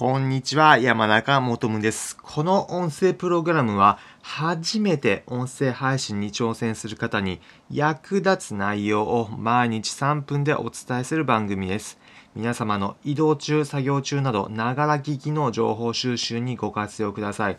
こんにちは、山中もとむです。この音声プログラムは、初めて音声配信に挑戦する方に役立つ内容を毎日3分でお伝えする番組です。皆様の移動中、作業中など、ながら聞きの情報収集にご活用ください。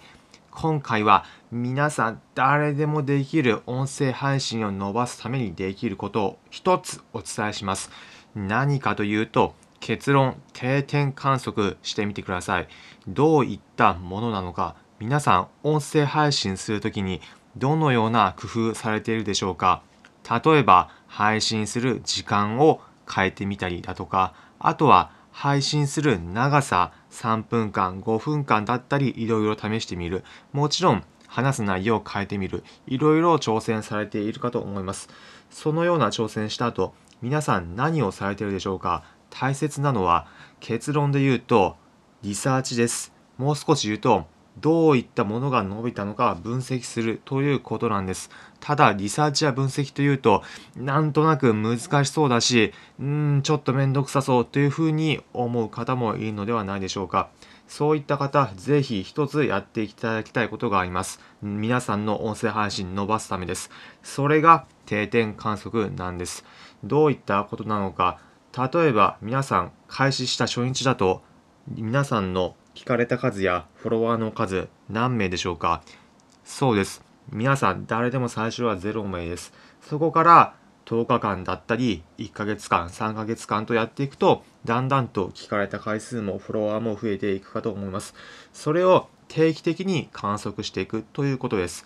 今回は皆さん誰でもできる音声配信を伸ばすためにできることを一つお伝えします。何かというと、結論、定点観測してみてください。どういったものなのか、皆さん音声配信するときにどのような工夫されているでしょうか？例えば配信する時間を変えてみたりだとか、あとは配信する長さ3分間、5分間だったりいろいろ試してみる。もちろん話す内容を変えてみる。いろいろ挑戦されているかと思います。そのような挑戦した後、皆さん何をされているでしょうか？大切なのは結論で言うとリサーチです。もう少し言うとどういったものが伸びたのか分析するということなんです。ただ、リサーチや分析というと、なんとなく難しそうだし、うーん、ちょっとめんどくさそうというふうに思う方もいるのではないでしょうか。そういった方、ぜひ一つやっていただきたいことがあります。皆さんの音声配信伸ばすためです。それが定点観測なんです。どういったことなのか、例えば皆さん開始した初日だと皆さんの聞かれた数やフォロワーの数何名でしょうか？そうです。皆さん誰でも最初は0名です。そこから10日間だったり1ヶ月間3ヶ月間とやっていくとだんだんと聞かれた回数もフォロワーも増えていくかと思います。それを定期的に観測していくということです。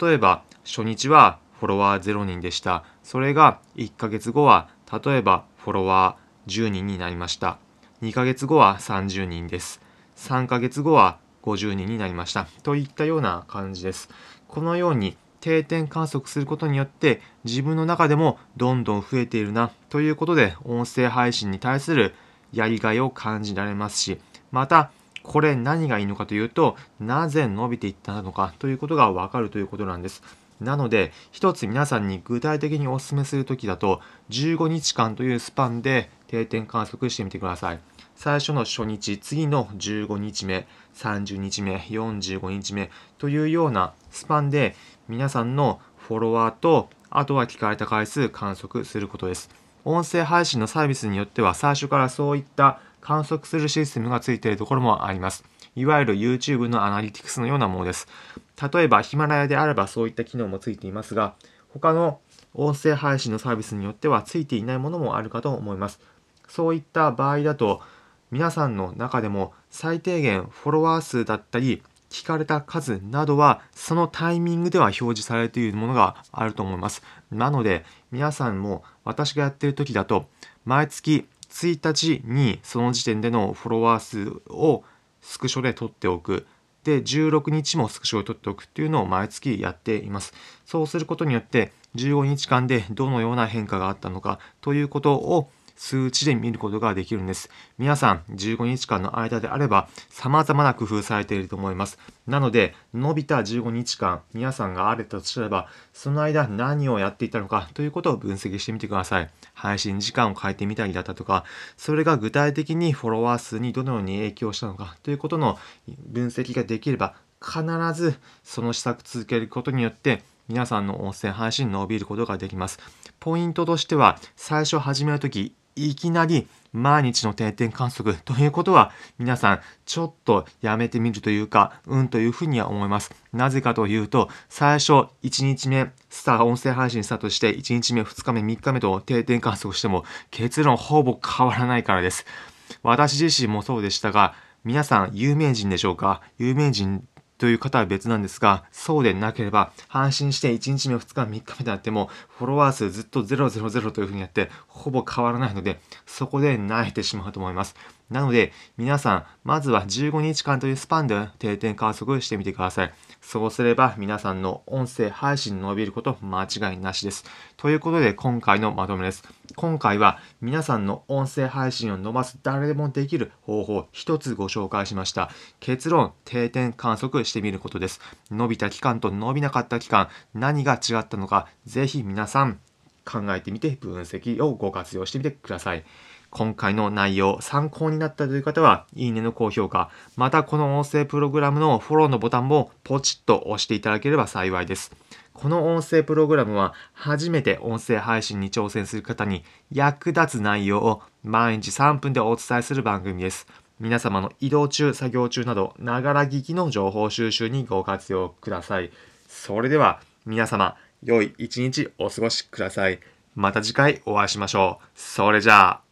例えば初日はフォロワー0人でした。それが1ヶ月後は例えばフォロワー10人になりました。2ヶ月後は30人です。3ヶ月後は50人になりました。といったような感じです。このように定点観測することによって自分の中でもどんどん増えているなということで音声配信に対するやりがいを感じられますしまたこれ何がいいのかというとなぜ伸びていったのかということがわかるということなんです。なので、一つ皆さんに具体的にお勧めするときだと、15日間というスパンで定点観測してみてください。最初の初日、次の15日目、30日目、45日目というようなスパンで皆さんのフォロワーと、あとは聞かれた回数観測することです。音声配信のサービスによっては最初からそういった観測するシステムがついているところもあります。いわゆる YouTube のアナリティクスのようなものです。例えばヒマラヤであればそういった機能もついていますが、他の音声配信のサービスによってはついていないものもあるかと思います。そういった場合だと、皆さんの中でも最低限フォロワー数だったり、聞かれた数などはそのタイミングでは表示されているものがあると思います。なので皆さんも私がやっている時だと毎月1日にその時点でのフォロワー数をスクショで取っておく。で、16日もスクショを取っておくっていうのを毎月やっています。そうすることによって、15日間でどのような変化があったのかということを数値で見ることができるんです。皆さん、15日間の間であれば、様々な工夫されていると思います。なので、伸びた15日間、皆さんがあれたとすれば、その間何をやっていたのかということを分析してみてください。配信時間を変えてみたりだったとか、それが具体的にフォロワー数にどのように影響したのかということの分析ができれば、必ずその施策続けることによって皆さんの音声配信伸びることができます。ポイントとしては、最初始めるとき、いきなり毎日の定点観測ということは皆さんちょっとやめてみるというか、うんというふうには思います。なぜかというと、最初1日目、スター音声配信スタートして1日目、2日目、3日目と定点観測しても結論ほぼ変わらないからです。私自身もそうでしたが、皆さん有名人でしょうか？有名人という方は別なんですが、そうでなければ、安心して1日目、2日目、3日目であっても、フォロワー数ずっと000というふうにやって、ほぼ変わらないので、そこで慣れてしまうと思います。なので、皆さん、まずは15日間というスパンで定点観測してみてください。そうすれば、皆さんの音声配信伸びること間違いなしです。ということで、今回のまとめです。今回は、皆さんの音声配信を伸ばす誰でもできる方法、一つご紹介しました。結論、定点観測してみることです。伸びた期間と伸びなかった期間、何が違ったのか、ぜひ皆さん、考えてみて分析をご活用してみてください。今回の内容参考になったという方は、いいねの高評価、またこの音声プログラムのフォローのボタンもポチッと押していただければ幸いです。この音声プログラムは初めて音声配信に挑戦する方に役立つ内容を毎日3分でお伝えする番組です。皆様の移動中、作業中など、ながら聞きの情報収集にご活用ください。それでは、皆様、良い一日お過ごしください。また次回お会いしましょう。それじゃあ。